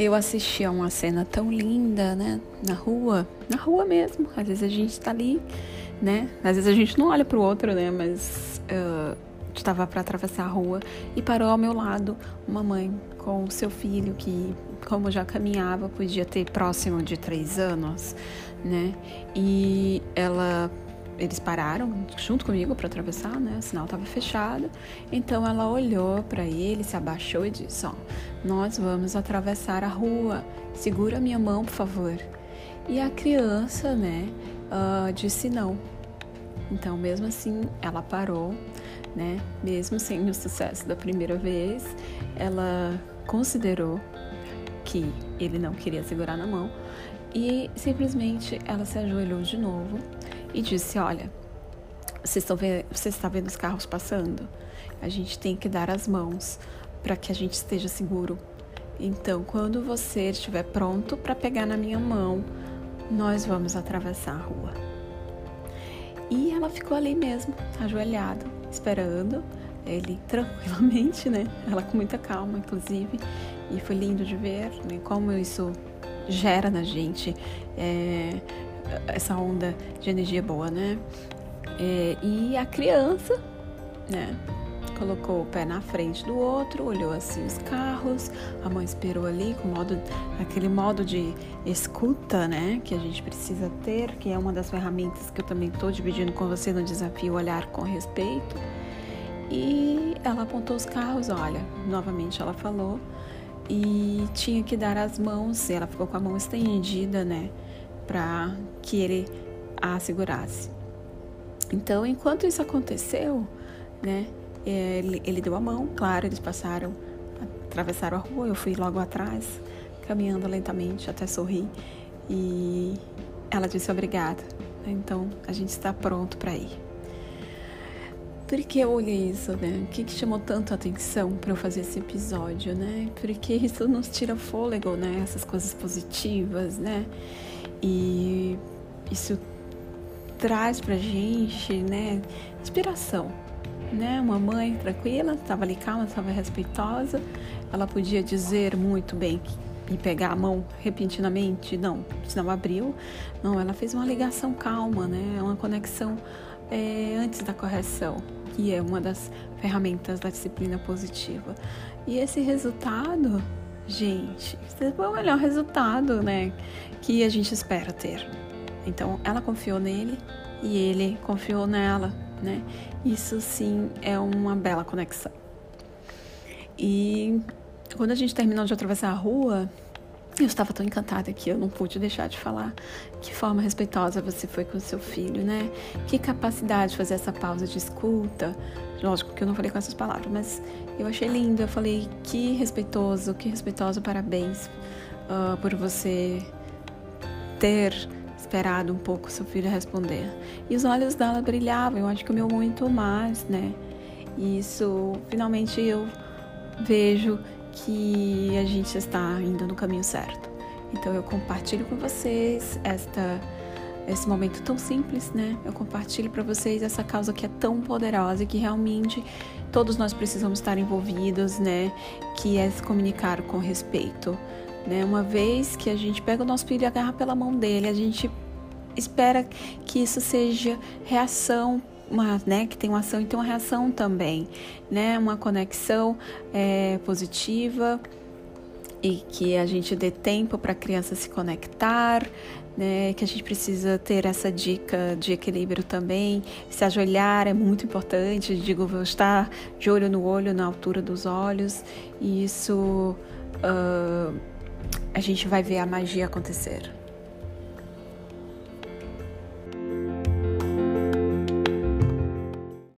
eu assisti a uma cena tão linda, né? Na rua, na rua mesmo. Às vezes a gente tá ali, né? Às vezes a gente não olha pro outro, né? Mas uh, estava para atravessar a rua e parou ao meu lado uma mãe com seu filho que, como já caminhava, podia ter próximo de três anos, né? E ela eles pararam junto comigo para atravessar, né? O sinal estava fechado. Então ela olhou para ele, se abaixou e disse: "Ó, nós vamos atravessar a rua. Segura minha mão, por favor." E a criança, né, uh, disse não. Então, mesmo assim, ela parou, né? Mesmo sem o sucesso da primeira vez, ela considerou que ele não queria segurar na mão e simplesmente ela se ajoelhou de novo e disse: Olha, vocês estão você está vendo os carros passando? A gente tem que dar as mãos para que a gente esteja seguro. Então, quando você estiver pronto para pegar na minha mão, nós vamos atravessar a rua. E ela ficou ali mesmo, ajoelhada, esperando ele tranquilamente, né? Ela com muita calma, inclusive. E foi lindo de ver né? como isso gera na gente é, essa onda de energia boa, né? É, e a criança, né? Colocou o pé na frente do outro, olhou assim os carros, a mãe esperou ali com modo, aquele modo de escuta, né? Que a gente precisa ter, que é uma das ferramentas que eu também estou dividindo com você no desafio Olhar com Respeito. E ela apontou os carros, olha, novamente ela falou, e tinha que dar as mãos, ela ficou com a mão estendida, né? para que ele a segurasse. Então, enquanto isso aconteceu, né, ele, ele deu a mão, claro, eles passaram, atravessaram a rua, eu fui logo atrás, caminhando lentamente até sorrir e ela disse obrigada. Então, a gente está pronto para ir. Por que eu olhei isso, né? O que, que chamou tanto a atenção para eu fazer esse episódio, né? Porque isso nos tira fôlego, né? Essas coisas positivas, né? E isso traz pra gente, né, inspiração, né? Uma mãe tranquila, estava ali calma, estava respeitosa, ela podia dizer muito bem e pegar a mão repentinamente, não, não abriu, não, ela fez uma ligação calma, né? Uma conexão é, antes da correção, que é uma das ferramentas da disciplina positiva. E esse resultado gente, foi o melhor resultado, né? Que a gente espera ter. Então, ela confiou nele e ele confiou nela, né? Isso sim é uma bela conexão. E quando a gente terminou de atravessar a rua, eu estava tão encantada que eu não pude deixar de falar que forma respeitosa você foi com seu filho, né? Que capacidade de fazer essa pausa de escuta. Lógico que eu não falei com essas palavras, mas eu achei lindo. Eu falei que respeitoso, que respeitoso, parabéns uh, por você ter esperado um pouco seu filho responder. E os olhos dela brilhavam, eu acho que o meu muito mais, né? E isso, finalmente eu vejo que a gente está indo no caminho certo. Então eu compartilho com vocês esta esse momento tão simples, né? Eu compartilho para vocês essa causa que é tão poderosa e que realmente todos nós precisamos estar envolvidos, né? Que é se comunicar com respeito, né? Uma vez que a gente pega o nosso filho e agarra pela mão dele, a gente espera que isso seja reação uma, né, que tem uma ação e tem uma reação também, né, uma conexão é, positiva e que a gente dê tempo para a criança se conectar, né, que a gente precisa ter essa dica de equilíbrio também, se ajoelhar é muito importante, digo, estar de olho no olho, na altura dos olhos, e isso uh, a gente vai ver a magia acontecer.